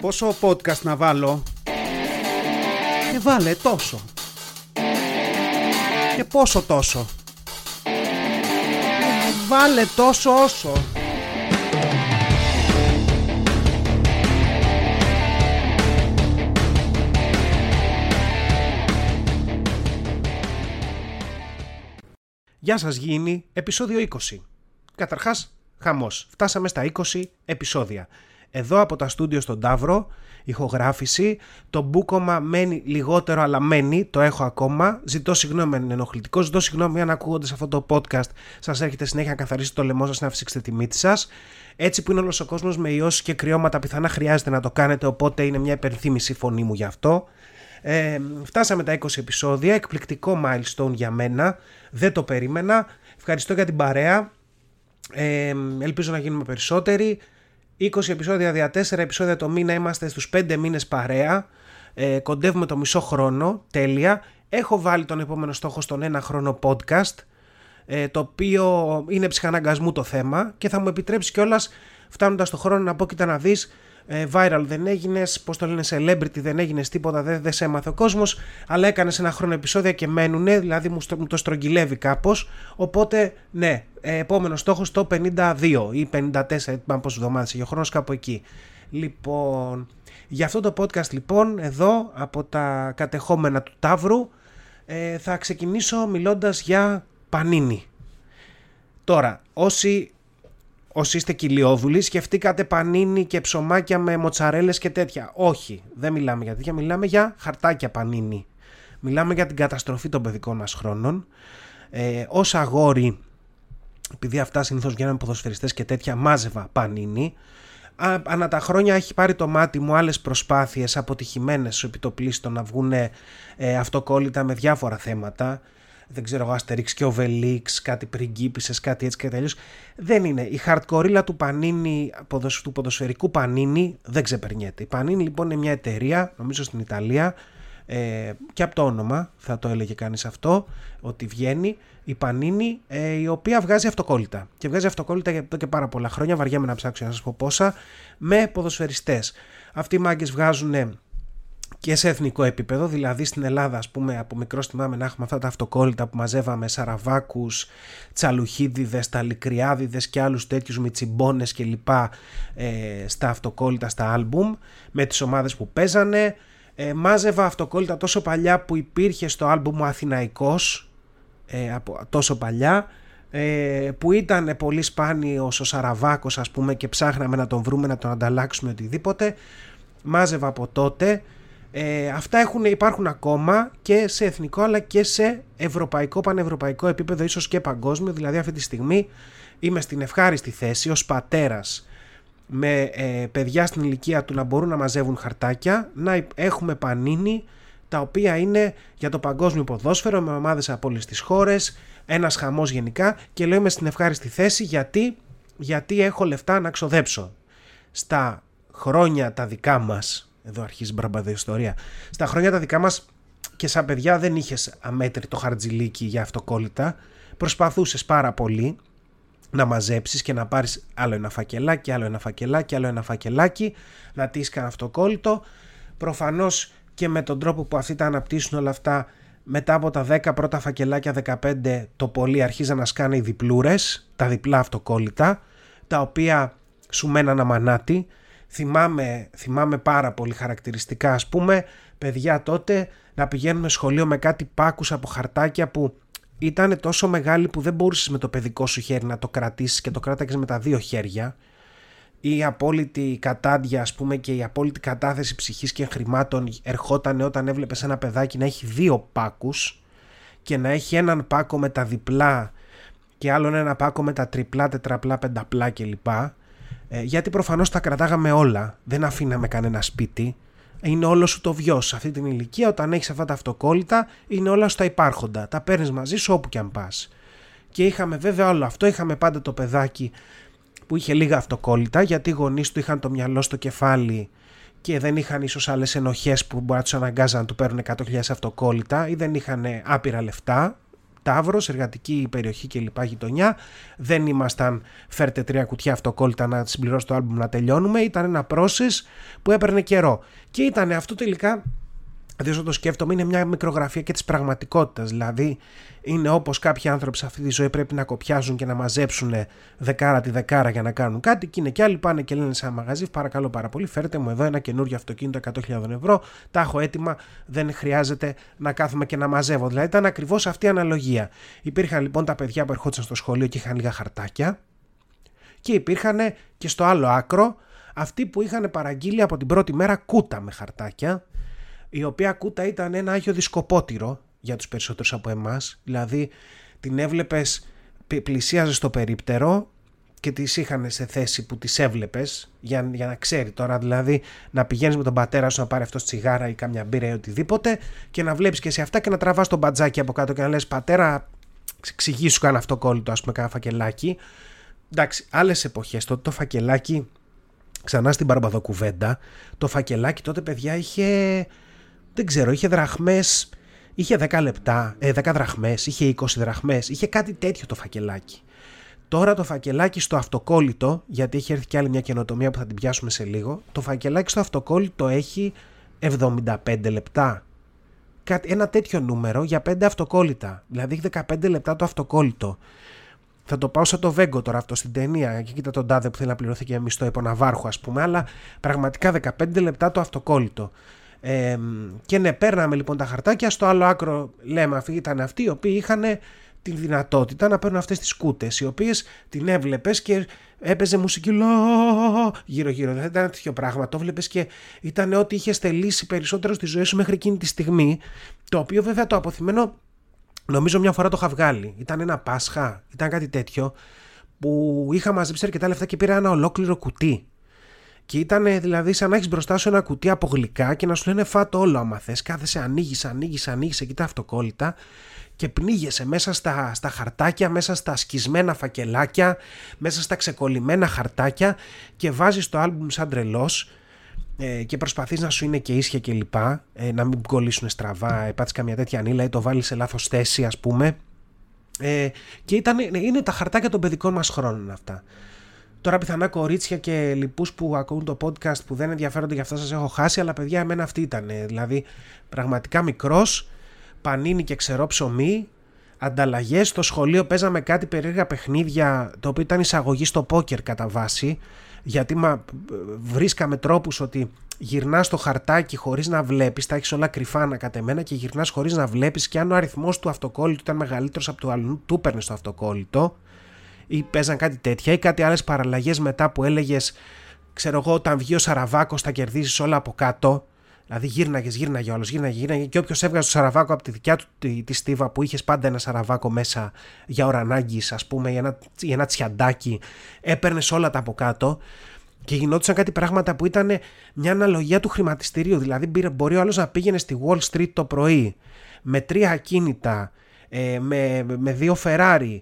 Πόσο podcast να βάλω; Και βάλε τόσο. Και πόσο τόσο. Βάλε τόσο όσο. Γεια σας γίνει επεισόδιο 20 Καταρχάς χαμός. Φτάσαμε στα 20 επεισόδια εδώ από τα στούντιο στον Ταύρο, ηχογράφηση. Το μπούκομα μένει λιγότερο, αλλά μένει. Το έχω ακόμα. Ζητώ συγγνώμη αν είναι ενοχλητικό. Ζητώ συγγνώμη αν ακούγοντας αυτό το podcast σας έρχεται συνέχεια να καθαρίσει το λαιμό σας να φυσήξετε τη μύτη σας. Έτσι που είναι όλος ο κόσμος με ιό και κρυώματα, πιθανά χρειάζεται να το κάνετε. Οπότε είναι μια υπενθύμηση φωνή μου γι' αυτό. Ε, φτάσαμε τα 20 επεισόδια. Εκπληκτικό milestone για μένα. Δεν το περίμενα. Ευχαριστώ για την παρέα. Ε, ελπίζω να γίνουμε περισσότεροι. 20 επεισόδια δια 4 επεισόδια το μήνα είμαστε στους 5 μήνες παρέα. Ε, κοντεύουμε το μισό χρόνο, τέλεια. Έχω βάλει τον επόμενο στόχο στον ένα χρόνο podcast, ε, το οποίο είναι ψυχαναγκασμού το θέμα και θα μου επιτρέψει κιόλας φτάνοντας στο χρόνο να πω κοίτα να δεις ε, viral δεν έγινες, πώς το λένε, celebrity δεν έγινες τίποτα, δεν, δεν σε έμαθε ο κόσμος, αλλά έκανες ένα χρόνο επεισόδια και μένουν, δηλαδή μου, μου το στρογγυλεύει κάπως. Οπότε, ναι, ε, επόμενος στόχος το 52 ή 54, δεν πάμε πόσε εβδομάδε έχει ο χρόνος, κάπου εκεί. Λοιπόν, για αυτό το podcast λοιπόν, εδώ από τα κατεχόμενα του Ταύρου, ε, θα ξεκινήσω μιλώντας για πανίνι. Τώρα, όσοι όσοι είστε κοιλιόδουλοι, σκεφτήκατε πανίνι και ψωμάκια με μοτσαρέλες και τέτοια. Όχι, δεν μιλάμε για τέτοια, μιλάμε για χαρτάκια πανίνι. Μιλάμε για την καταστροφή των παιδικών μας χρόνων. Ε, ως αγόρι, επειδή αυτά συνήθως βγαίνουν ποδοσφαιριστές και τέτοια, μάζευα πανίνι. ανά τα χρόνια έχει πάρει το μάτι μου άλλες προσπάθειες αποτυχημένες στο επιτοπλίστων να βγουν ε, αυτοκόλλητα με διάφορα θέματα δεν ξέρω εγώ, Asterix και Obelix, κάτι πριγκίπισες, κάτι έτσι και τελείως. Δεν είναι. Η hardcore του Πανίνι, του ποδοσφαιρικού Πανίνι δεν ξεπερνιέται. Η Πανίνι λοιπόν είναι μια εταιρεία, νομίζω στην Ιταλία, ε, και από το όνομα θα το έλεγε κανείς αυτό, ότι βγαίνει η Πανίνι ε, η οποία βγάζει αυτοκόλλητα. Και βγάζει αυτοκόλλητα για εδώ και πάρα πολλά χρόνια, βαριέμαι να ψάξω να σας πω πόσα, με ποδοσφαιριστές. Αυτοί οι μάγκες βγάζουν και σε εθνικό επίπεδο, δηλαδή στην Ελλάδα ας πούμε από μικρό θυμάμαι να έχουμε αυτά τα αυτοκόλλητα που μαζεύαμε σαραβάκους, τσαλουχίδιδες, ταλικριάδιδες και άλλους τέτοιους μιτσιμπόνες και λοιπά ε, στα αυτοκόλλητα στα άλμπουμ με τις ομάδες που παίζανε. Ε, μάζευα αυτοκόλλητα τόσο παλιά που υπήρχε στο άλμπουμ ο Αθηναϊκός ε, από, τόσο παλιά ε, που ήταν πολύ σπάνιος ο Σαραβάκος ας πούμε και ψάχναμε να τον βρούμε να τον ανταλλάξουμε οτιδήποτε. Μάζευα από τότε ε, αυτά έχουν, υπάρχουν ακόμα και σε εθνικό αλλά και σε ευρωπαϊκό, πανευρωπαϊκό επίπεδο, ίσως και παγκόσμιο. Δηλαδή αυτή τη στιγμή είμαι στην ευχάριστη θέση ως πατέρας με ε, παιδιά στην ηλικία του να μπορούν να μαζεύουν χαρτάκια, να έχουμε πανίνι τα οποία είναι για το παγκόσμιο ποδόσφαιρο με ομάδες από όλες τις χώρες, ένας χαμός γενικά και λέω είμαι στην ευχάριστη θέση γιατί, γιατί έχω λεφτά να ξοδέψω. Στα χρόνια τα δικά μας εδώ αρχίζει μπραμπαδε ιστορία. Στα χρόνια τα δικά μας και σαν παιδιά δεν είχες αμέτρητο χαρτζιλίκι για αυτοκόλλητα. Προσπαθούσες πάρα πολύ να μαζέψεις και να πάρεις άλλο ένα φακελάκι, άλλο ένα φακελάκι, άλλο ένα φακελάκι, να τίσει κανένα αυτοκόλλητο. Προφανώς και με τον τρόπο που αυτοί τα αναπτύσσουν όλα αυτά, μετά από τα 10 πρώτα φακελάκια, 15 το πολύ αρχίζαν να σκάνε οι διπλούρες, τα διπλά αυτοκόλλητα, τα οποία σου μέναν αμανάτι θυμάμαι, θυμάμαι πάρα πολύ χαρακτηριστικά. Ας πούμε παιδιά τότε να πηγαίνουμε σχολείο με κάτι πάκους από χαρτάκια που ήταν τόσο μεγάλη που δεν μπορούσες με το παιδικό σου χέρι να το κρατήσεις και το κράταγες με τα δύο χέρια. Η απόλυτη κατάντια ας πούμε και η απόλυτη κατάθεση ψυχής και χρημάτων ερχόταν όταν έβλεπες ένα παιδάκι να έχει δύο πάκους και να έχει έναν πάκο με τα διπλά και άλλον ένα πάκο με τα τριπλά, τετραπλά, πενταπλά κλπ ε, γιατί προφανώς τα κρατάγαμε όλα, δεν αφήναμε κανένα σπίτι. Είναι όλο σου το βιός σε αυτή την ηλικία. Όταν έχεις αυτά τα αυτοκόλλητα, είναι όλα στα υπάρχοντα. Τα παίρνεις μαζί σου όπου και αν πας. Και είχαμε βέβαια όλο αυτό. Είχαμε πάντα το παιδάκι που είχε λίγα αυτοκόλλητα, γιατί οι γονείς του είχαν το μυαλό στο κεφάλι και δεν είχαν ίσως άλλες ενοχές που μπορεί να τους αναγκάζαν να του παίρνουν 100.000 αυτοκόλλητα ή δεν είχαν άπειρα λεφτά. Ταύρος, εργατική περιοχή και λοιπά γειτονιά. Δεν ήμασταν φέρτε τρία κουτιά αυτοκόλλητα να συμπληρώσει το άλμπουμ να τελειώνουμε. Ήταν ένα process που έπαιρνε καιρό. Και ήταν αυτό τελικά Δηλαδή, το σκέφτομαι, είναι μια μικρογραφία και της πραγματικότητας. Δηλαδή, είναι όπως κάποιοι άνθρωποι σε αυτή τη ζωή πρέπει να κοπιάζουν και να μαζέψουν δεκάρα τη δεκάρα για να κάνουν κάτι. Και είναι και άλλοι πάνε και λένε σε ένα μαγαζί, παρακαλώ πάρα πολύ, φέρετε μου εδώ ένα καινούριο αυτοκίνητο 100.000 ευρώ. Τα έχω έτοιμα, δεν χρειάζεται να κάθομαι και να μαζεύω. Δηλαδή, ήταν ακριβώς αυτή η αναλογία. Υπήρχαν λοιπόν τα παιδιά που ερχόντουσαν στο σχολείο και είχαν λίγα χαρτάκια. Και υπήρχαν και στο άλλο άκρο αυτοί που είχαν παραγγείλει από την πρώτη μέρα κούτα με χαρτάκια η οποία κούτα ήταν ένα άγιο δισκοπότηρο για τους περισσότερους από εμάς, δηλαδή την έβλεπες, πλησίαζες στο περίπτερο και τις είχαν σε θέση που τις έβλεπες για, για να ξέρει τώρα δηλαδή να πηγαίνεις με τον πατέρα σου να πάρει αυτό τσιγάρα ή κάμια μπύρα ή οτιδήποτε και να βλέπεις και σε αυτά και να τραβάς τον μπατζάκι από κάτω και να λες πατέρα εξηγήσου καν αυτό κόλλητο ας πούμε κάνα φακελάκι εντάξει άλλες εποχές. Τότε το φακελάκι ξανά στην Παρμπαδοκουβέντα το φακελάκι τότε παιδιά είχε δεν ξέρω, είχε δραχμές, είχε 10 λεπτά, ε, 10 δραχμές, είχε 20 δραχμές, είχε κάτι τέτοιο το φακελάκι. Τώρα το φακελάκι στο αυτοκόλλητο, γιατί έχει έρθει και άλλη μια καινοτομία που θα την πιάσουμε σε λίγο, το φακελάκι στο αυτοκόλλητο έχει 75 λεπτά. Ένα τέτοιο νούμερο για 5 αυτοκόλλητα. Δηλαδή έχει 15 λεπτά το αυτοκόλλητο. Θα το πάω σαν το Βέγκο τώρα αυτό στην ταινία. Και κοίτα τον τάδε που θέλει να πληρωθεί και μισθό επωναβάρχου, ας πούμε. Αλλά πραγματικά 15 λεπτά το αυτοκόλλητο. Ε, και ναι, παίρναμε λοιπόν τα χαρτάκια. Στο άλλο άκρο λέμε αυτοί ήταν αυτοί οι οποίοι είχαν τη δυνατότητα να παίρνουν αυτές τις κούτες οι οποίες την έβλεπες και έπαιζε μουσική γύρω γύρω. Δεν ήταν τέτοιο πράγμα. Το βλέπεις και ήταν ό,τι είχε θελήσει περισσότερο στη ζωή σου μέχρι εκείνη τη στιγμή το οποίο βέβαια το αποθυμένο νομίζω μια φορά το είχα βγάλει. Ήταν ένα Πάσχα, ήταν κάτι τέτοιο που είχα μαζέψει αρκετά λεφτά και πήρα ένα ολόκληρο κουτί και ήταν δηλαδή σαν να έχεις μπροστά σου ένα κουτί από γλυκά και να σου λένε φάτο όλο άμα θες. Κάθεσαι, ανοίγεις, ανοίγεις, ανοίγεις εκεί τα αυτοκόλλητα και πνίγεσαι μέσα στα, στα χαρτάκια, μέσα στα σκισμένα φακελάκια, μέσα στα ξεκολλημένα χαρτάκια και βάζεις το άλμπουμ σαν τρελός ε, και προσπαθείς να σου είναι και ίσια και λοιπά, ε, να μην κολλήσουν στραβά, επάτεις καμιά τέτοια ανήλα ή το βάλεις σε λάθος θέση ας πούμε. Ε, και ήταν, είναι τα χαρτάκια των παιδικών μας χρόνων αυτά. Τώρα πιθανά κορίτσια και λοιπούς που ακούν το podcast που δεν ενδιαφέρονται για αυτά σας έχω χάσει, αλλά παιδιά εμένα αυτή ήταν. Δηλαδή πραγματικά μικρός, πανίνι και ξερό ψωμί, ανταλλαγές. Στο σχολείο παίζαμε κάτι περίεργα παιχνίδια, το οποίο ήταν εισαγωγή στο πόκερ κατά βάση. Γιατί μα, βρίσκαμε τρόπους ότι γυρνάς το χαρτάκι χωρίς να βλέπεις, τα έχεις όλα κρυφά ανακατεμένα και γυρνάς χωρίς να βλέπεις και αν ο αριθμός του αυτοκόλλητου ήταν μεγαλύτερος από το αλλού, του παίρνει το αυτοκόλλητο ή παίζαν κάτι τέτοια ή κάτι άλλες παραλλαγές μετά που έλεγες ξέρω εγώ όταν βγει ο Σαραβάκος θα κερδίσεις όλα από κάτω Δηλαδή γύρναγες, γύρναγε όλο, γύρναγε, γύρναγε. Και όποιος έβγαζε το σαραβάκο από τη δικιά του τη, τη στίβα που είχες πάντα ένα σαραβάκο μέσα για ώρα ανάγκης, ας πούμε, για ένα, για ένα τσιαντάκι, έπαιρνες όλα τα από κάτω και γινόντουσαν κάτι πράγματα που ήταν μια αναλογία του χρηματιστηρίου. Δηλαδή, μπορεί ο άλλος να πήγαινε στη Wall Street το πρωί με τρία ακίνητα, ε, με, με δύο Ferrari,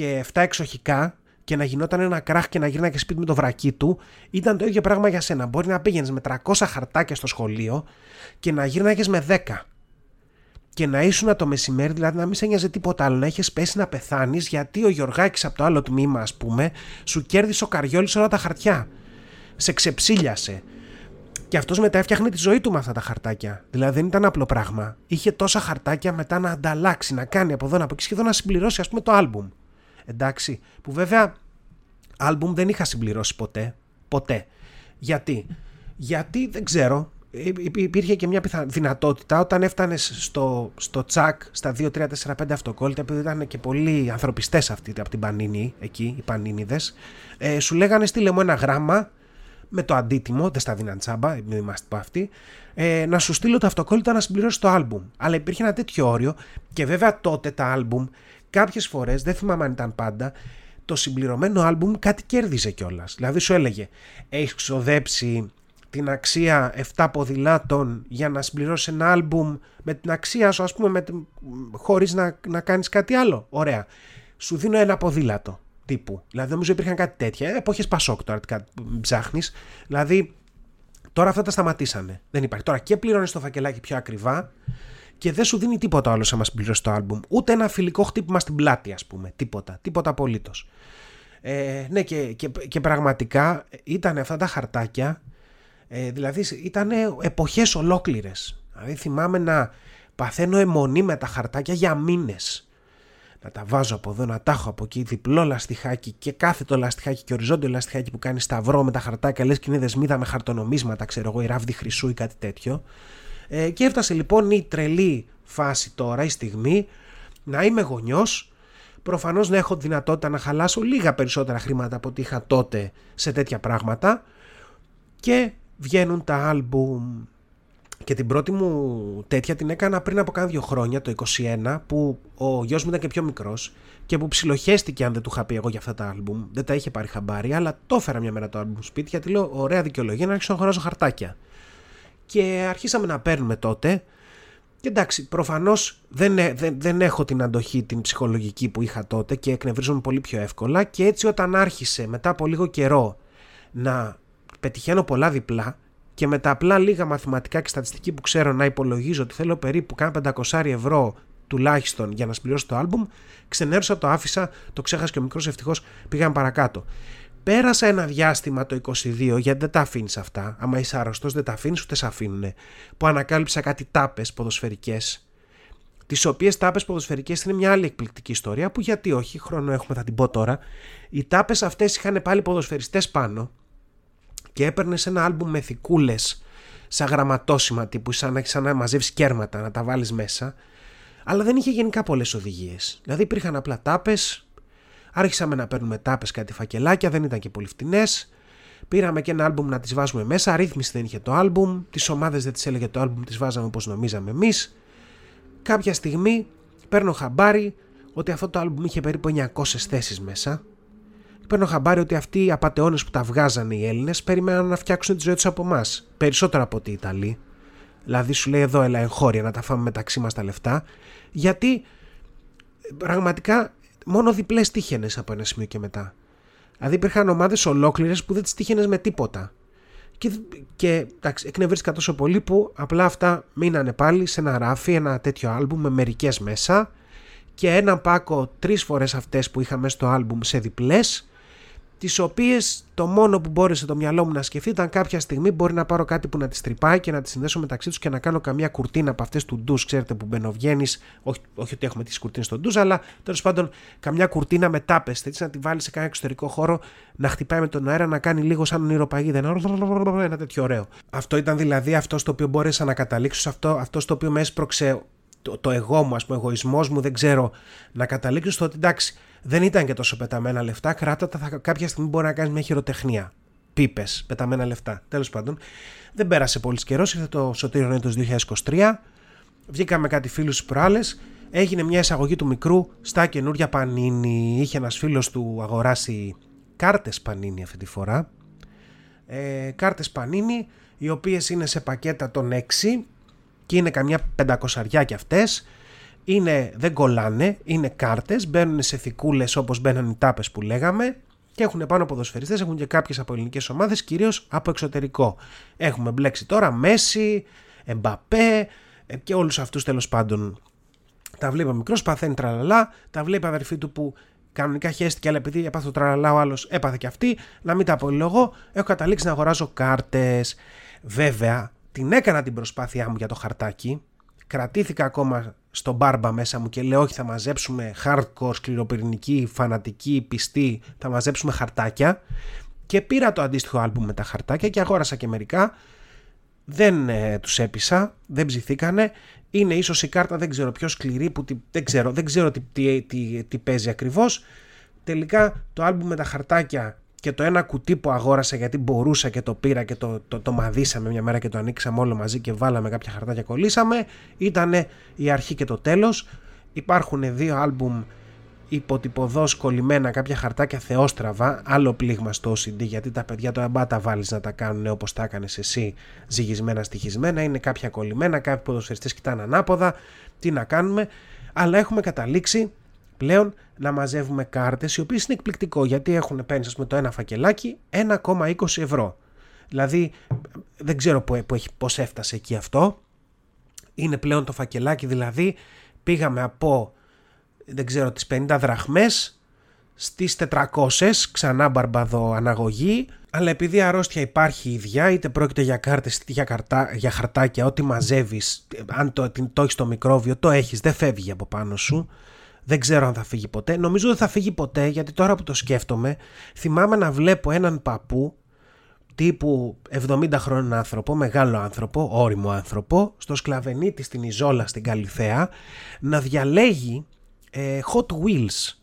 και 7 εξοχικά και να γινόταν ένα κράχ και να γύρναγε σπίτι με το βρακί του, ήταν το ίδιο πράγμα για σένα. Μπορεί να πήγαινες με 300 χαρτάκια στο σχολείο και να γύρναγες με 10. Και να ήσουν το μεσημέρι, δηλαδή να μην σε νοιάζει τίποτα άλλο, να έχει πέσει να πεθάνεις γιατί ο Γιωργάκης από το άλλο τμήμα, ας πούμε, σου κέρδισε ο Καριόλης όλα τα χαρτιά. Σε ξεψίλιασε. Και αυτός μετά έφτιαχνε τη ζωή του με αυτά τα χαρτάκια. Δηλαδή δεν ήταν απλό πράγμα. Είχε τόσα χαρτάκια μετά να ανταλλάξει, να κάνει από εδώ να από εκεί σχεδόν να συμπληρώσει, ας πούμε, το άλμπουμ εντάξει, που βέβαια άλμπουμ δεν είχα συμπληρώσει ποτέ, ποτέ. Γιατί, γιατί δεν ξέρω, υπήρχε και μια δυνατότητα όταν έφτανες στο, στο τσακ στα 2, 3, 4, 5 αυτοκόλλητα επειδή ήταν και πολλοί ανθρωπιστές αυτοί από την Πανίνη εκεί, οι Πανίνιδες ε, σου λέγανε στείλε μου ένα γράμμα με το αντίτιμο, δεν στα δίναν τσάμπα, μην είμαστε αυτοί, ε, να σου στείλω το αυτοκόλλητο να συμπληρώσει το άλμπουμ. Αλλά υπήρχε ένα τέτοιο όριο και βέβαια τότε τα άλμπουμ κάποιες φορές, δεν θυμάμαι αν ήταν πάντα, το συμπληρωμένο άλμπουμ κάτι κέρδιζε κιόλας. Δηλαδή σου έλεγε, έχεις ξοδέψει την αξία 7 ποδηλάτων για να συμπληρώσεις ένα άλμπουμ με την αξία σου, ας πούμε, με, χωρίς να, να κάνεις κάτι άλλο. Ωραία. Σου δίνω ένα ποδήλατο τύπου. Δηλαδή νομίζω υπήρχαν κάτι τέτοια. Ε, εποχές Πασόκ τώρα ψάχνεις. Δηλαδή τώρα αυτά τα σταματήσανε. Δεν υπάρχει. Τώρα και πληρώνεις το φακελάκι πιο ακριβά και δεν σου δίνει τίποτα άλλο άμα συμπληρώσει το άλμπουμ. Ούτε ένα φιλικό χτύπημα στην πλάτη, ας πούμε. Τίποτα. Τίποτα απολύτως. Ε, ναι, και, και, και πραγματικά ήταν αυτά τα χαρτάκια. Ε, δηλαδή ήταν εποχές ολόκληρες. Δηλαδή θυμάμαι να παθαίνω αιμονή με τα χαρτάκια για μήνες. Να τα βάζω από εδώ, να τα έχω από εκεί, διπλό λαστιχάκι και κάθετο λαστιχάκι και οριζόντιο λαστιχάκι που κάνει σταυρό με τα χαρτάκια, λες και είναι δεσμίδα με χαρτονομίσματα, ξέρω εγώ, η ράβδη χρυσού ή κάτι τέτοιο. Ε, και έφτασε λοιπόν η τρελή φάση τώρα, η στιγμή, να είμαι γονιός, προφανώς να έχω δυνατότητα να χαλάσω λίγα περισσότερα χρήματα από ό,τι είχα τότε σε τέτοια πράγματα και βγαίνουν τα άλμπουμ και την πρώτη μου τέτοια την έκανα πριν από κάνα δύο χρόνια, το 21, που ο γιος μου ήταν και πιο μικρός και που ψιλοχέστηκε αν δεν του είχα πει εγώ για αυτά τα άλμπουμ. Δεν τα είχε πάρει χαμπάρι, αλλά το έφερα μια μέρα το άλμπουμ σπίτι γιατί λέω ωραία δικαιολογία να αρχίσω να χωράζω χαρτάκια και αρχίσαμε να παίρνουμε τότε και εντάξει, προφανώς δεν, δεν, δεν έχω την αντοχή την ψυχολογική που είχα τότε και εκνευρίζομαι πολύ πιο εύκολα. Και έτσι, όταν άρχισε μετά από λίγο καιρό να πετυχαίνω πολλά διπλά και με τα απλά λίγα μαθηματικά και στατιστική που ξέρω να υπολογίζω ότι θέλω περίπου κάνα 500 ευρώ τουλάχιστον για να συμπληρώσω το άλμπουμ, ξενέρωσα, το άφησα, το ξέχασα και ο μικρός ευτυχώς πήγαν παρακάτω. Πέρασα ένα διάστημα το 22, γιατί δεν τα αφήνεις αυτά. Άμα είσαι άρρωστος, δεν τα αφήνεις ούτε σε αφήνουν. Που ανακάλυψα κάτι τάπες ποδοσφαιρικές. Τις οποίες τάπες ποδοσφαιρικές είναι μια άλλη εκπληκτική ιστορία. Που γιατί όχι, χρόνο έχουμε, θα την πω τώρα. Οι τάπες αυτές είχαν πάλι ποδοσφαιριστές πάνω και έπαιρνε ένα άλμπουμ με θικούλε σαν γραμματόσημα τύπου, σαν, σαν να μαζεύεις κέρματα, να τα βάλεις μέσα. Αλλά δεν είχε γενικά πολλές οδηγίες. Δηλαδή υπήρχαν απλά τάπες, Άρχισαμε να παίρνουμε τάπες κάτι φακελάκια, δεν ήταν και πολύ φτηνές. Πήραμε και ένα άλμπουμ να τις βάζουμε μέσα. Αρρύθμιση δεν είχε το άλμπουμ. Τις ομάδες δεν τις έλεγε το άλμπουμ, τις βάζαμε όπως νομίζαμε εμείς. Κάποια στιγμή παίρνω χαμπάρι ότι αυτό το άλμπουμ είχε περίπου 900 θέσεις μέσα. Παίρνω χαμπάρι ότι αυτοί οι απαταιώνες που τα βγάζανε οι Έλληνες περιμέναν να φτιάξουν τη ζωή τους από εμάς. Περισσότερο από ότι οι Ιταλοί. Δηλαδή σου λέει εδώ, έλα εγχώρια να τα φάμε μεταξύ μας τα λεφτά. Γιατί πραγματικά μόνο διπλές τύχαινες από ένα σημείο και μετά. Δηλαδή υπήρχαν ομάδες ολόκληρες που δεν τις τύχαινες με τίποτα. Και, και εντάξει, εκνευρίστηκα τόσο πολύ που απλά αυτά μείνανε πάλι σε ένα ράφι, ένα τέτοιο άλμπουμ με μερικές μέσα και ένα πάκο τρεις φορές αυτές που είχαμε στο άλμπουμ σε διπλές τις οποίες το μόνο που μπόρεσε το μυαλό μου να σκεφτεί ήταν κάποια στιγμή μπορεί να πάρω κάτι που να τις τρυπάει και να τις συνδέσω μεταξύ τους και να κάνω καμία κουρτίνα από αυτές του ντους, ξέρετε που μπαινοβγαίνεις, όχι, όχι ότι έχουμε τις κουρτίνες στο ντους, αλλά τέλος πάντων καμιά κουρτίνα με τάπες, έτσι να τη βάλεις σε κανένα εξωτερικό χώρο, να χτυπάει με τον αέρα, να κάνει λίγο σαν ονειροπαγίδα, ένα τέτοιο ωραίο. Αυτό ήταν δηλαδή αυτό στο οποίο μπόρεσα να καταλήξω, αυτό, αυτό στο οποίο με έσπρωξε το, το εγώ μου, α πούμε, ο εγωισμός μου, δεν ξέρω, να καταλήξω στο ότι εντάξει, δεν ήταν και τόσο πεταμένα λεφτά. Κράτα τα, θα, κάποια στιγμή μπορεί να κάνεις μια χειροτεχνία. Πίπες, πεταμένα λεφτά. Τέλος πάντων, δεν πέρασε πολύς καιρός. Ήρθε το Σωτήριο Νέτο 2023. Βγήκαμε κάτι φίλους στι προάλλες. Έγινε μια εισαγωγή του μικρού στα καινούρια πανίνι. Είχε ένας φίλος του αγοράσει κάρτες πανίνι αυτή τη φορά. Ε, κάρτες πανίνι, οι οποίες είναι σε πακέτα των 6 και είναι καμιά πεντακοσαριά κι αυτές είναι, δεν κολλάνε, είναι κάρτες, μπαίνουν σε θικούλες όπως μπαίνουν οι τάπες που λέγαμε και έχουν πάνω ποδοσφαιριστές, έχουν και κάποιες από ελληνικές ομάδες, κυρίως από εξωτερικό. Έχουμε μπλέξει τώρα Μέση, Εμπαπέ και όλους αυτούς τέλος πάντων. Τα βλέπει ο μικρός, παθαίνει τραλαλά, τα βλέπει αδερφή του που κανονικά χαίστηκε, αλλά επειδή έπαθε το τραλαλά ο άλλος έπαθε και αυτή. Να μην τα απολυλογώ, έχω καταλήξει να αγοράζω κάρτες. Βέβαια, την έκανα την προσπάθειά μου για το χαρτάκι. Κρατήθηκα ακόμα στον μπάρμπα μέσα μου και λέω όχι θα μαζέψουμε hardcore, σκληροπυρηνική, φανατική, πιστή, θα μαζέψουμε χαρτάκια και πήρα το αντίστοιχο άλμπουμ με τα χαρτάκια και αγόρασα και μερικά. Δεν ε, τους έπεισα, δεν ψηθήκανε. Είναι ίσως η κάρτα δεν ξέρω πιο σκληρή που δεν ξέρω, δεν ξέρω τι, τι, τι, τι παίζει ακριβώς. Τελικά το άλμπουμ με τα χαρτάκια και το ένα κουτί που αγόρασα γιατί μπορούσα και το πήρα και το, το, το μαδίσαμε μια μέρα και το ανοίξαμε όλο μαζί και βάλαμε κάποια χαρτά και κολλήσαμε ήταν η αρχή και το τέλος. Υπάρχουν δύο άλμπουμ υποτυπωδώς κολλημένα κάποια χαρτάκια θεόστραβα άλλο πλήγμα στο OCD γιατί τα παιδιά το αμπά τα βάλεις να τα κάνουν όπως τα έκανες εσύ ζυγισμένα στοιχισμένα. Είναι κάποια κολλημένα κάποιοι ποδοσφαιριστές κοιτάνε ανάποδα τι να κάνουμε. Αλλά έχουμε καταλήξει πλέον να μαζεύουμε κάρτες οι οποίες είναι εκπληκτικό γιατί έχουν παίρνεις με το ένα φακελάκι 1,20 ευρώ. Δηλαδή δεν ξέρω που, που έχει, πώς έφτασε εκεί αυτό. είναι πλέον το φακελάκι δηλαδή πήγαμε από δεν ξέρω τις 50 δραχμές στις 400 ξανά μπαρμπαδο αναγωγή αλλά επειδή αρρώστια υπάρχει ίδια είτε πρόκειται για κάρτες είτε για, καρτά, για χαρτάκια ό,τι μαζεύεις αν το, το έχεις το μικρόβιο το έχεις δεν φεύγει από πάνω σου δεν ξέρω αν θα φύγει ποτέ. Νομίζω δεν θα φύγει ποτέ γιατί τώρα που το σκέφτομαι θυμάμαι να βλέπω έναν παππού τύπου 70 χρόνων άνθρωπο, μεγάλο άνθρωπο, όριμο άνθρωπο, στο σκλαβενίτη στην Ιζόλα στην Καλυθέα, να διαλέγει ε, Hot Wheels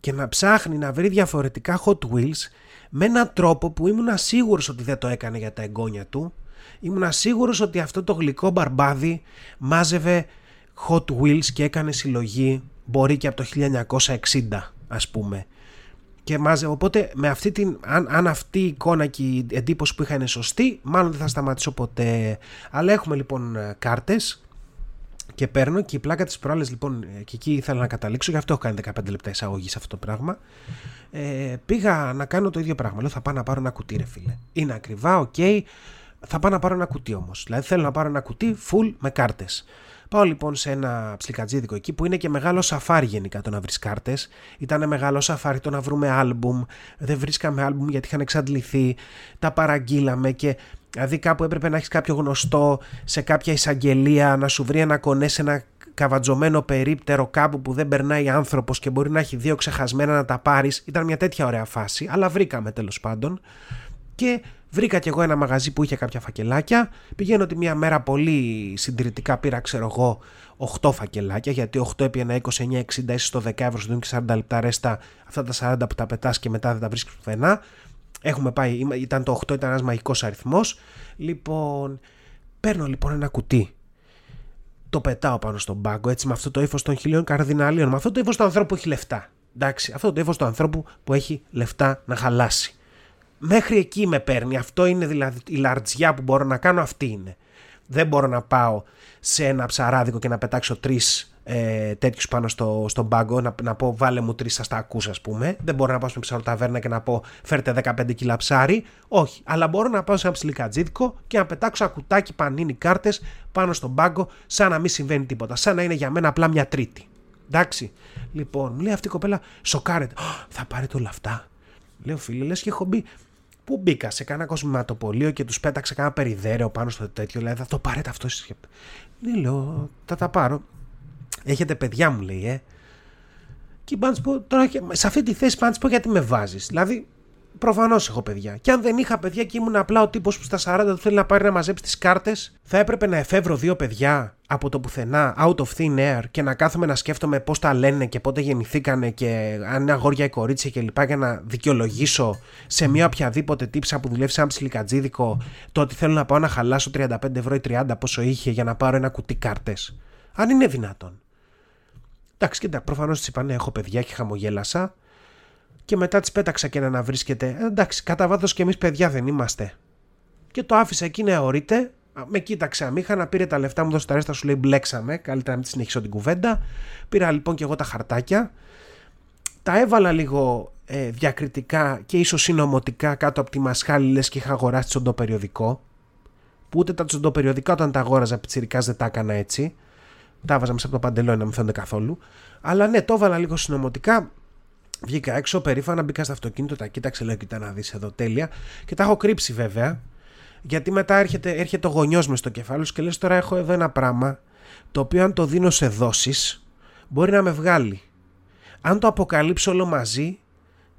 και να ψάχνει να βρει διαφορετικά Hot Wheels με έναν τρόπο που ήμουν σίγουρος ότι δεν το έκανε για τα εγγόνια του. Ήμουν σίγουρος ότι αυτό το γλυκό μπαρμπάδι μάζευε Hot Wheels και έκανε συλλογή μπορεί και από το 1960 ας πούμε. Και μάζε, οπότε με αυτή την, αν, αν αυτή η εικόνα και η εντύπωση που είχα είναι σωστή, μάλλον δεν θα σταματήσω ποτέ. Αλλά έχουμε λοιπόν κάρτες και παίρνω και η πλάκα τις προάλλες λοιπόν και εκεί ήθελα να καταλήξω, γι' αυτό έχω κάνει 15 λεπτά εισαγωγή σε αυτό το πράγμα. Ε, πήγα να κάνω το ίδιο πράγμα. Λέω θα πάω να πάρω ένα κουτί ρε φίλε. Είναι ακριβά, OK. Okay. Θα πάω να πάρω ένα κουτί όμως. Δηλαδή θέλω να πάρω ένα κουτί full με κάρτες. Πάω λοιπόν σε ένα ψιλικατζίδικο εκεί που είναι και μεγάλο σαφάρι γενικά το να βρεις κάρτες. Ήταν μεγάλο σαφάρι το να βρούμε άλμπουμ. Δεν βρίσκαμε άλμπουμ γιατί είχαν εξαντληθεί. Τα παραγγείλαμε και δηλαδή κάπου έπρεπε να έχεις κάποιο γνωστό σε κάποια εισαγγελία να σου βρει ένα κονέ σε ένα καβατζωμένο περίπτερο κάπου που δεν περνάει άνθρωπος και μπορεί να έχει δύο ξεχασμένα να τα πάρεις. Ήταν μια τέτοια ωραία φάση, αλλά βρήκαμε τέλος πάντων. Και Βρήκα κι εγώ ένα μαγαζί που είχε κάποια φακελάκια. Πηγαίνω ότι μια μέρα πολύ συντηρητικά πήρα, ξέρω εγώ, 8 φακελάκια. Γιατί 8 επί ένα 29-60 είσαι στο 10 ευρώ, σου δίνουν και 40 λεπτά ρέστα. Αυτά τα 40 που τα πετάς και μετά δεν τα βρίσκεις πουθενά. Έχουμε πάει, ήταν το 8, ήταν ένας μαγικός αριθμός. Λοιπόν, παίρνω λοιπόν ένα κουτί. Το πετάω πάνω στον πάγκο έτσι με αυτό το ύφος των χιλίων καρδιναλίων. Με αυτό το ύφος του ανθρώπου που έχει λεφτά. Εντάξει, αυτό το ύφος του ανθρώπου που έχει λεφτά να χαλάσει. Μέχρι εκεί με παίρνει. Αυτό είναι δηλαδή η λαρτζιά που μπορώ να κάνω, αυτή είναι. Δεν μπορώ να πάω σε ένα ψαράδικο και να πετάξω τρεις ε, τέτοιους πάνω στο, στον πάγκο, να, να πω βάλε μου τρεις σα τα ακούς, ας πούμε. Δεν μπορώ να πάω στην ψαροταβέρνα και να πω φέρτε 15 κιλά ψάρι. Όχι. Αλλά μπορώ να πάω σε ένα ψιλικατζίδικο και να πετάξω ακουτάκι πανίνι κάρτες πάνω στον πάγκο, σαν να μην συμβαίνει τίποτα. Σαν να είναι για μένα απλά μια τρίτη. Εντάξει. Λοιπόν, μου λέει αυτή η κοπέλα, σοκάρεται. Θα πάρετε όλα αυτά. Λέω φίλε, λες και έχω μπει Πού μπήκα σε κάνα κοσμηματοπολείο και τους πέταξε κάνα περιδέρεο πάνω στο τέτοιο. Λέει, θα το πάρετε αυτό. Δεν λέω, θα τα πάρω. Έχετε παιδιά μου, λέει, ε. Και πάνε πω, τώρα σε αυτή τη θέση πάνε πω γιατί με βάζεις; Δηλαδή, Προφανώς έχω παιδιά. Και αν δεν είχα παιδιά και ήμουν απλά ο τύπος που στα 40 του θέλει να πάρει να μαζέψει τις κάρτες, θα έπρεπε να εφεύρω δύο παιδιά από το πουθενά, out of thin air, και να κάθομαι να σκέφτομαι πώς τα λένε και πότε γεννηθήκανε και αν είναι αγόρια ή κορίτσια κλπ. για να δικαιολογήσω σε μια οποιαδήποτε τύψα που δουλεύει σαν ψιλικατζίδικο το ότι θέλω να πάω να χαλάσω 35 ευρώ ή 30 πόσο είχε για να πάρω ένα κουτί κάρτες. Αν είναι δυνατόν. Εντάξει, κοίτα, προφανώς τη είπα ναι, έχω παιδιά και χαμογέλασα και μετά της πέταξα και να βρίσκεται. Ε, εντάξει, κατά βάθος και εμείς παιδιά δεν είμαστε. Και το άφησα εκεί να αιωρείται. Με κοίταξε αμήχα να πήρε τα λεφτά μου, δώσε τα ρέστα, σου λέει μπλέξαμε. Καλύτερα να μην τη συνεχίσω την κουβέντα. Πήρα λοιπόν και εγώ τα χαρτάκια. Τα έβαλα λίγο ε, διακριτικά και ίσως συνωμοτικά κάτω από τη μασχάλη, λες και είχα αγοράσει τσοντοπεριοδικό. Που ούτε τα τσοντοπεριοδικά όταν τα αγόραζα πιτσυρικά δεν τα έκανα έτσι. Τα έβαζα μέσα από το παντελόνι να μην φαίνονται καθόλου. Αλλά ναι, το έβαλα λίγο συνωμοτικά. Βγήκα έξω, περήφανα, μπήκα στο αυτοκίνητο, τα κοίταξε, λέω: Κοιτά να δεις εδώ, τέλεια. Και τα έχω κρύψει βέβαια. Γιατί μετά έρχεται, έρχεται ο γονιός μες στο κεφάλι σου και λες: Τώρα έχω εδώ ένα πράγμα το οποίο αν το δίνω σε δόσεις μπορεί να με βγάλει. Αν το αποκαλύψω όλο μαζί,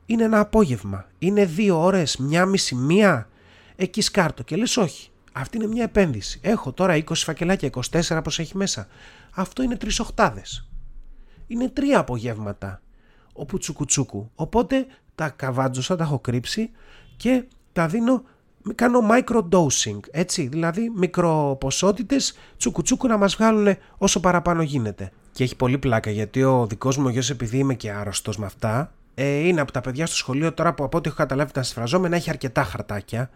είναι ένα απόγευμα. Είναι δύο ώρες, μία μισή, μία. Εκεί σκάρτο και λες: Όχι. Αυτή είναι μια επένδυση. Έχω τώρα 20 φακελάκια, 24 πως έχει μέσα. Αυτό είναι τρεις οχτάδε. Είναι τρία απογεύματα όπου τσουκουτσούκου. Οπότε τα καβάτζωσα, τα έχω κρύψει και τα δίνω, κάνω microdosing, έτσι, δηλαδή μικροποσότητες τσουκουτσούκου να μας βγάλουν όσο παραπάνω γίνεται. Και έχει πολύ πλάκα γιατί ο δικός μου γιος επειδή είμαι και άρρωστος με αυτά, ε, είναι από τα παιδιά στο σχολείο τώρα που από ό,τι έχω καταλάβει τα σφραζόμενα έχει αρκετά χαρτάκια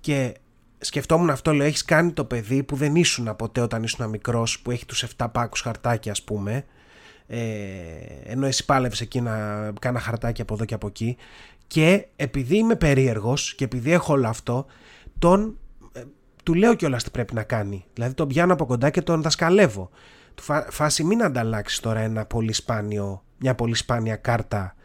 και σκεφτόμουν αυτό, λέω, έχεις κάνει το παιδί που δεν ήσουν ποτέ όταν ήσουν μικρός που έχει τους 7 πάκους χαρτάκια ας πούμε ε, ενώ εσύ πάλευες εκεί να κάνα χαρτάκι από εδώ και από εκεί και επειδή είμαι περίεργος και επειδή έχω όλο αυτό τον, ε, του λέω κιόλας τι πρέπει να κάνει. Δηλαδή τον πιάνω από κοντά και τον δασκαλεύω. Του φάση μην ανταλλάξεις τώρα ένα πολύ σπάνιο, μια πολύ σπάνια κάρτα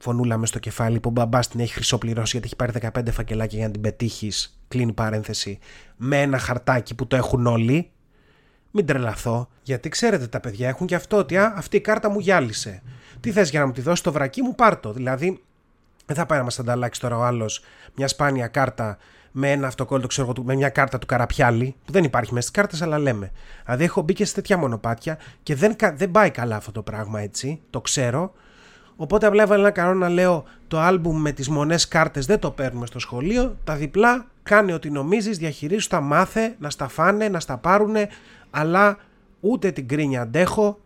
φωνούλα μες στο κεφάλι που ο μπαμπάς την έχει χρυσοπληρώσει γιατί έχει πάρει 15 φακελάκια για να την πετύχεις. Κλείνει παρένθεση. Με ένα χαρτάκι που το έχουν όλοι. Μην τρελαθώ. Γιατί ξέρετε τα παιδιά έχουν και αυτό ότι α, αυτή η κάρτα μου γυάλισε. Τι θες για να μου τη δώσεις το βρακί μου, πάρτο. Δηλαδή δεν θα πάει να μας ανταλλάξει τώρα ο άλλος μια σπάνια κάρτα με ένα αυτοκόλλητο, ξέρω με μια κάρτα του Καραπιάλη, που δεν υπάρχει μέσα στις κάρτες, αλλά λέμε. Δηλαδή έχω μπει και σε τέτοια μονοπάτια και δεν, δεν πάει καλά αυτό το πράγμα έτσι, το ξέρω. Οπότε απλά έβαλα ένα κανόνα λέω το άλμπουμ με τις μονές κάρτες δεν το παίρνουμε στο σχολείο, τα διπλά κάνε ό,τι νομίζεις, διαχειρίσου τα μάθε, να στα φάνε, να στα πάρουνε, αλλά ούτε την κρίνια αντέχω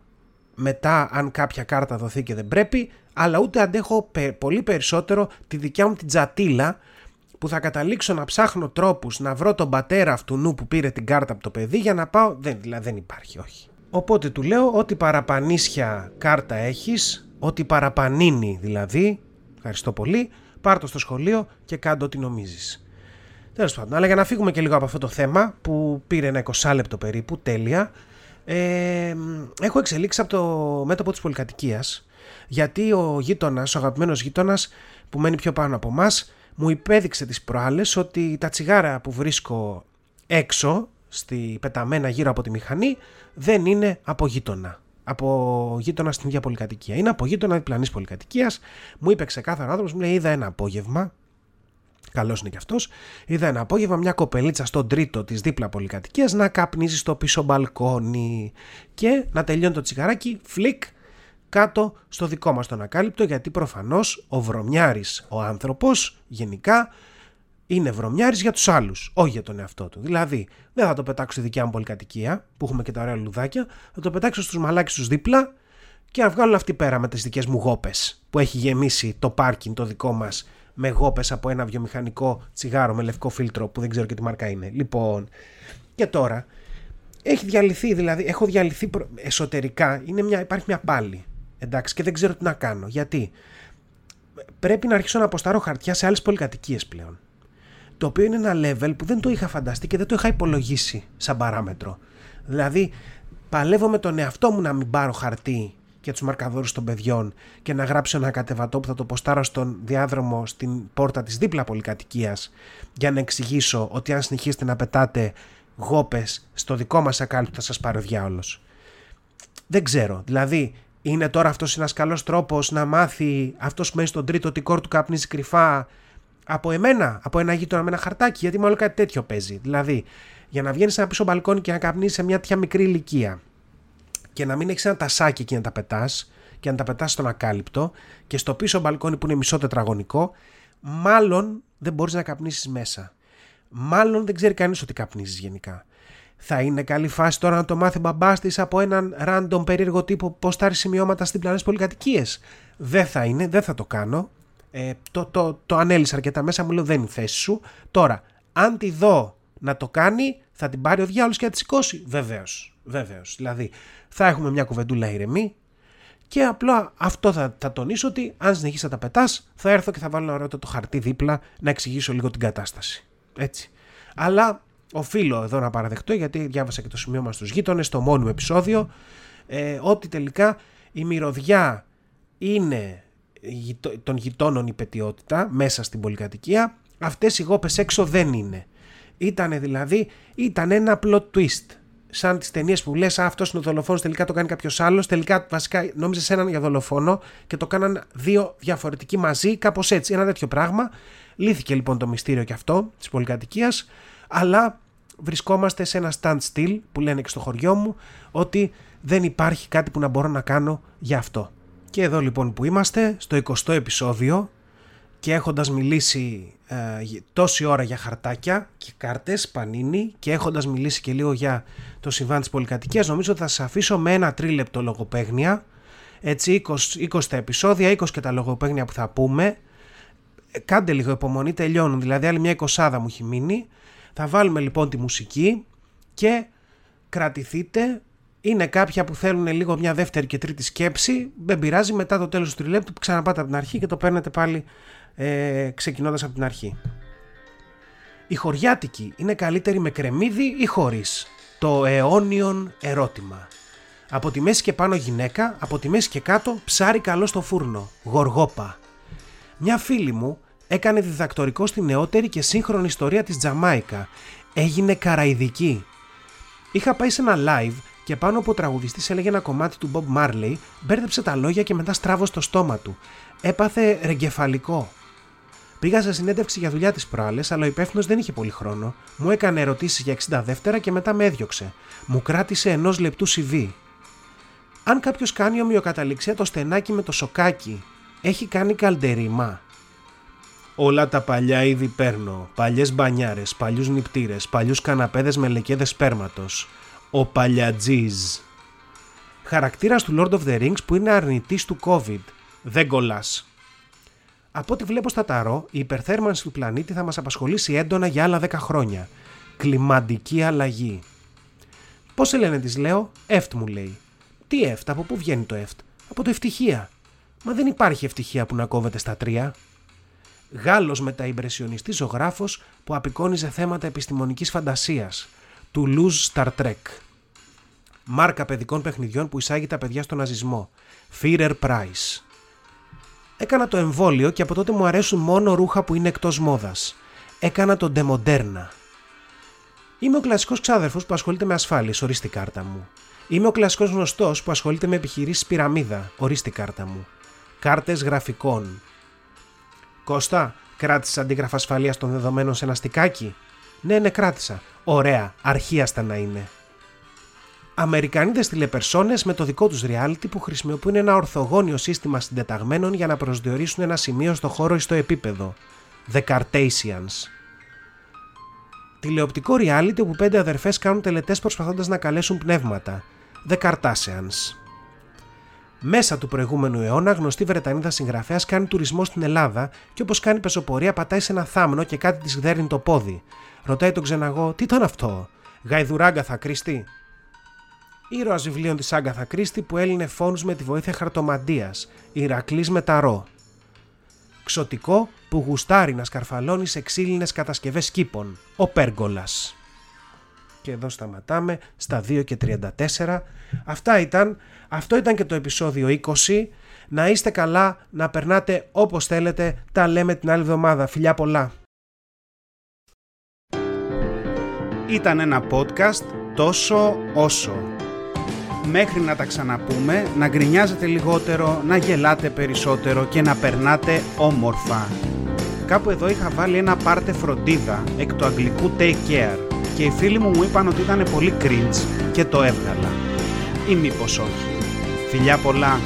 μετά αν κάποια κάρτα δοθεί και δεν πρέπει, αλλά ούτε αντέχω πολύ περισσότερο τη δικιά μου την τζατίλα που θα καταλήξω να ψάχνω τρόπους να βρω τον πατέρα αυτού νου που πήρε την κάρτα από το παιδί για να πάω, δεν, δηλαδή δεν υπάρχει όχι. Οπότε του λέω ότι παραπανίσια κάρτα έχεις Ό,τι παραπανίνει δηλαδή, ευχαριστώ πολύ, πάρ το στο σχολείο και κάντο ό,τι νομίζεις. Τέλος πάντων, αλλά για να φύγουμε και λίγο από αυτό το θέμα που πήρε ένα 20 λεπτό περίπου, τέλεια, ε, έχω εξελίξει από το μέτωπο της πολυκατοικίας γιατί ο γείτονας, ο αγαπημένος γείτονας που μένει πιο πάνω από εμάς, μου υπέδειξε τις προάλλες ότι τα τσιγάρα που βρίσκω έξω, στη πεταμένα γύρω από τη μηχανή, δεν είναι από γείτονα από γείτονα στην ίδια πολυκατοικία. Είναι από γείτονα διπλανής πολυκατοικίας. Μου είπε ξεκάθαρα άνθρωπος, μου λέει: Είδα ένα απόγευμα. Καλός είναι κι αυτός. Είδα ένα απόγευμα μια κοπελίτσα στον τρίτο της δίπλα πολυκατοικίας να καπνίζει στο πίσω μπαλκόνι και να τελειώνει το τσιγαράκι, φλικ, κάτω στο δικό μας τον ακάλυπτο γιατί προφανώς ο βρωμιάρης ο άνθρωπος γενικά είναι βρωμιάρης για τους άλλους, όχι για τον εαυτό του. Δηλαδή, δεν θα το πετάξω στη δικιά μου πολυκατοικία, που έχουμε και τα ωραία λουδάκια, θα το πετάξω στους μαλάκες τους δίπλα και να βγάλουν αυτοί πέρα με τις δικές μου γόπες, που έχει γεμίσει το πάρκινγκ το δικό μας με γόπες από ένα βιομηχανικό τσιγάρο με λευκό φίλτρο που δεν ξέρω και τι μάρκα είναι. Λοιπόν, και τώρα, έχει διαλυθεί δηλαδή, έχω διαλυθεί εσωτερικά, είναι μια, υπάρχει μια πάλι, εντάξει, και δεν ξέρω τι να κάνω. Γιατί πρέπει να αρχίσω να αποστάρω χαρτιά σε άλλες πολυκατοικίες πλέον το οποίο είναι ένα level που δεν το είχα φανταστεί και δεν το είχα υπολογίσει σαν παράμετρο. Δηλαδή, παλεύω με τον εαυτό μου να μην πάρω χαρτί και τους μαρκαδόρους των παιδιών και να γράψω ένα κατεβατό που θα το ποστάρω στον διάδρομο στην πόρτα της δίπλα πολυκατοικίας για να εξηγήσω ότι αν συνεχίσετε να πετάτε γόπες στο δικό μας ακάλυπτο θα σας πάρει ο διάολος. Δεν ξέρω. Δηλαδή, είναι τώρα αυτός ένας καλός τρόπος να μάθει αυτός που μένει στον τρίτο ότι κόρ του καπνίζει κρυφά από εμένα, από ένα γείτονα με ένα χαρτάκι, γιατί μάλλον κάτι τέτοιο παίζει. Δηλαδή, για να βγαίνεις ένα πίσω μπαλκόνι και να καπνίσεις σε μια τέτοια μικρή ηλικία και να μην έχεις ένα τασάκι και να τα πετάς και να τα πετάς στον ακάλυπτο και στο πίσω μπαλκόνι που είναι μισό τετραγωνικό, μάλλον δεν μπορείς να καπνίσεις μέσα. Μάλλον δεν ξέρει κανείς ότι καπνίζεις γενικά. Θα είναι καλή φάση τώρα να το μάθει μπαμπάς της από έναν random περίεργο τύπο πώς θα σημειώματα στην πλανέ πολυκατοικίες. Δεν θα είναι, δεν θα το κάνω ε, το, το, το ανέλησα αρκετά μέσα, μου λέω δεν είναι η θέση σου. Τώρα, αν τη δω να το κάνει, θα την πάρει ο διάλογος και θα τη σηκώσει. Βεβαίως. Βεβαίως. Δηλαδή, θα έχουμε μια κουβεντούλα ηρεμή και απλά αυτό θα, θα τονίσω ότι αν συνεχίσεις να τα πετάς, θα έρθω και θα βάλω ένα το χαρτί δίπλα να εξηγήσω λίγο την κατάσταση. Έτσι. Αλλά οφείλω εδώ να παραδεχτώ, γιατί διάβασα και το σημείο μας στους γείτονες, το μόνιμο επεισόδιο, ε, ότι τελικά η μυρωδιά είναι των γειτόνων υπετιότητα μέσα στην πολυκατοικία, αυτές οι γόπες έξω δεν είναι. Ήτανε δηλαδή, ήταν ένα απλό twist. Σαν τις ταινίες που λες, αυτός είναι ο δολοφόνος, τελικά το κάνει κάποιος άλλος. Τελικά βασικά νόμιζες έναν για δολοφόνο και το κάναν δύο διαφορετικοί μαζί, κάπως έτσι. Ένα τέτοιο πράγμα. Λύθηκε λοιπόν το μυστήριο και αυτό της πολυκατοικίας, αλλά βρισκόμαστε σε ένα standstill που λένε και στο χωριό μου ότι δεν υπάρχει κάτι που να μπορώ να κάνω για αυτό. Και εδώ λοιπόν που είμαστε, στο 20ο επεισόδιο και έχοντας μιλήσει ε, τόση ώρα για χαρτάκια και κάρτες, πανίνι και έχοντας μιλήσει και λίγο για το συμβάν της πολυκατοικίας νομίζω ότι θα σας αφήσω με ένα τρίλεπτο λογοπαίγνια έτσι 20, 20 τα επεισόδια, 20 και τα λογοπαίγνια που θα πούμε. Ε, κάντε λίγο υπομονή, τελειώνουν. Δηλαδή άλλη μια εικοσάδα μου έχει μείνει. Θα βάλουμε λοιπόν τη μουσική και κρατηθείτε. Είναι κάποια που θέλουν λίγο μια δεύτερη και τρίτη σκέψη. Δεν πειράζει, μετά το τέλος του τριλέπτου ξαναπάτε από την αρχή και το παίρνετε πάλι ε, ξεκινώντας από την αρχή. Η χωριάτικη είναι καλύτερη με κρεμμύδι ή χωρίς; Το αιώνιον ερώτημα. Από τη μέση και πάνω γυναίκα, από τη μέση και κάτω ψάρι καλό στο φούρνο. Γοργόπα. Μια φίλη μου έκανε διδακτορικό στη νεότερη και σύγχρονη ιστορία της Τζαμάικα. Έγινε καραϊδική. Είχα πάει σε ένα live και πάνω που ο τραγουδιστής έλεγε ένα κομμάτι του Bob Marley, μπέρδεψε τα λόγια και μετά στράβωσε το στόμα του. Έπαθε ρεγκεφαλικό. Πήγα σε συνέντευξη για δουλειά της προάλλες, αλλά ο υπεύθυνος δεν είχε πολύ χρόνο. Μου έκανε ερωτήσεις για 60 δεύτερα και μετά με έδιωξε. Μου κράτησε ενός λεπτού CV. Αν κάποιος κάνει ομοιοκαταληξία το στενάκι με το σοκάκι, έχει κάνει καλντερίμα. Όλα τα παλιά είδη παίρνω. Παλιές μπανιάρες, παλιούς νυπτήρες, παλιούς καναπέδες με λεκέδες σπέρματος. Ο παλιατζής. Χαρακτήρας του Lord of the Rings που είναι αρνητής του COVID. Δεν κολλάς. Από ό,τι βλέπω στα ταρό, η υπερθέρμανση του πλανήτη θα μας απασχολήσει έντονα για άλλα 10 χρόνια. Κλιματική αλλαγή. Πώς σε λένε της λέω, ΕΦΤ μου λέει. Τι ΕΦΤ, από πού βγαίνει το ΕΦΤ. Από το ευτυχία. Μα δεν υπάρχει ευτυχία που να κόβεται στα τρία. Γάλλος μεταϊμπρεσιονιστή ζωγράφος που απεικόνιζε θέματα επιστημονικής φαντασίας. Του Luz Star Trek. Μάρκα παιδικών παιχνιδιών που εισάγει τα παιδιά στο ναζισμό. Führer Price. Έκανα το εμβόλιο και από τότε μου αρέσουν μόνο ρούχα που είναι εκτός μόδας. Έκανα το ντεμοντέρνα. Είμαι ο κλασικός ξάδερφος που ασχολείται με ασφάλειες, ορίστε κάρτα μου. Είμαι ο κλασικός γνωστός που ασχολείται με επιχειρήσεις πυραμίδα, ορίστε κάρτα μου. Κάρτες γραφικών. Κώστα, κράτησε αντίγραφα ασφαλείας των δεδομένων σε ένα στικάκι; Ναι, ναι, κράτησα. Ωραία, αρχίαστα να είναι. Αμερικανίδε τηλεπερσόνε με το δικό τους reality που χρησιμοποιούν ένα ορθογώνιο σύστημα συντεταγμένων για να προσδιορίσουν ένα σημείο στο χώρο ή στο επίπεδο. The Cartesians. Τηλεοπτικό reality όπου πέντε αδερφές κάνουν τελετές προσπαθώντας να καλέσουν πνεύματα. The Cartesians. Μέσα του προηγούμενου αιώνα, γνωστή Βρετανίδα συγγραφέας κάνει τουρισμό στην Ελλάδα και όπως κάνει πεζοπορία, πατάει σε ένα θάμνο και κάτι της γδέρνει το πόδι. Ρωτάει τον ξεναγό, τι ήταν αυτό, Γαϊδουράγκα θα κρίστη. Ήρωα βιβλίων της Άγκαθα Κρίστη που έλυνε φόνους με τη βοήθεια χαρτομαντίας, Ηρακλής με ταρό. Ξωτικό που γουστάρει να σκαρφαλώνεις σε ξύλινε κατασκευές κήπων, ο Πέργολας. Και εδώ σταματάμε στα 2 και 34. Αυτά ήταν, αυτό ήταν και το επεισόδιο 20. Να είστε καλά, να περνάτε όπως θέλετε. Τα λέμε την άλλη εβδομάδα. Φιλιά πολλά. Ήταν ένα podcast τόσο όσο. Μέχρι να τα ξαναπούμε, να γκρινιάζετε λιγότερο, να γελάτε περισσότερο και να περνάτε όμορφα. Κάπου εδώ είχα βάλει ένα πάρτε φροντίδα εκ του αγγλικού take care και οι φίλοι μου μου είπαν ότι ήταν πολύ cringe και το έβγαλα. Ή μήπως όχι. Φιλιά πολλά.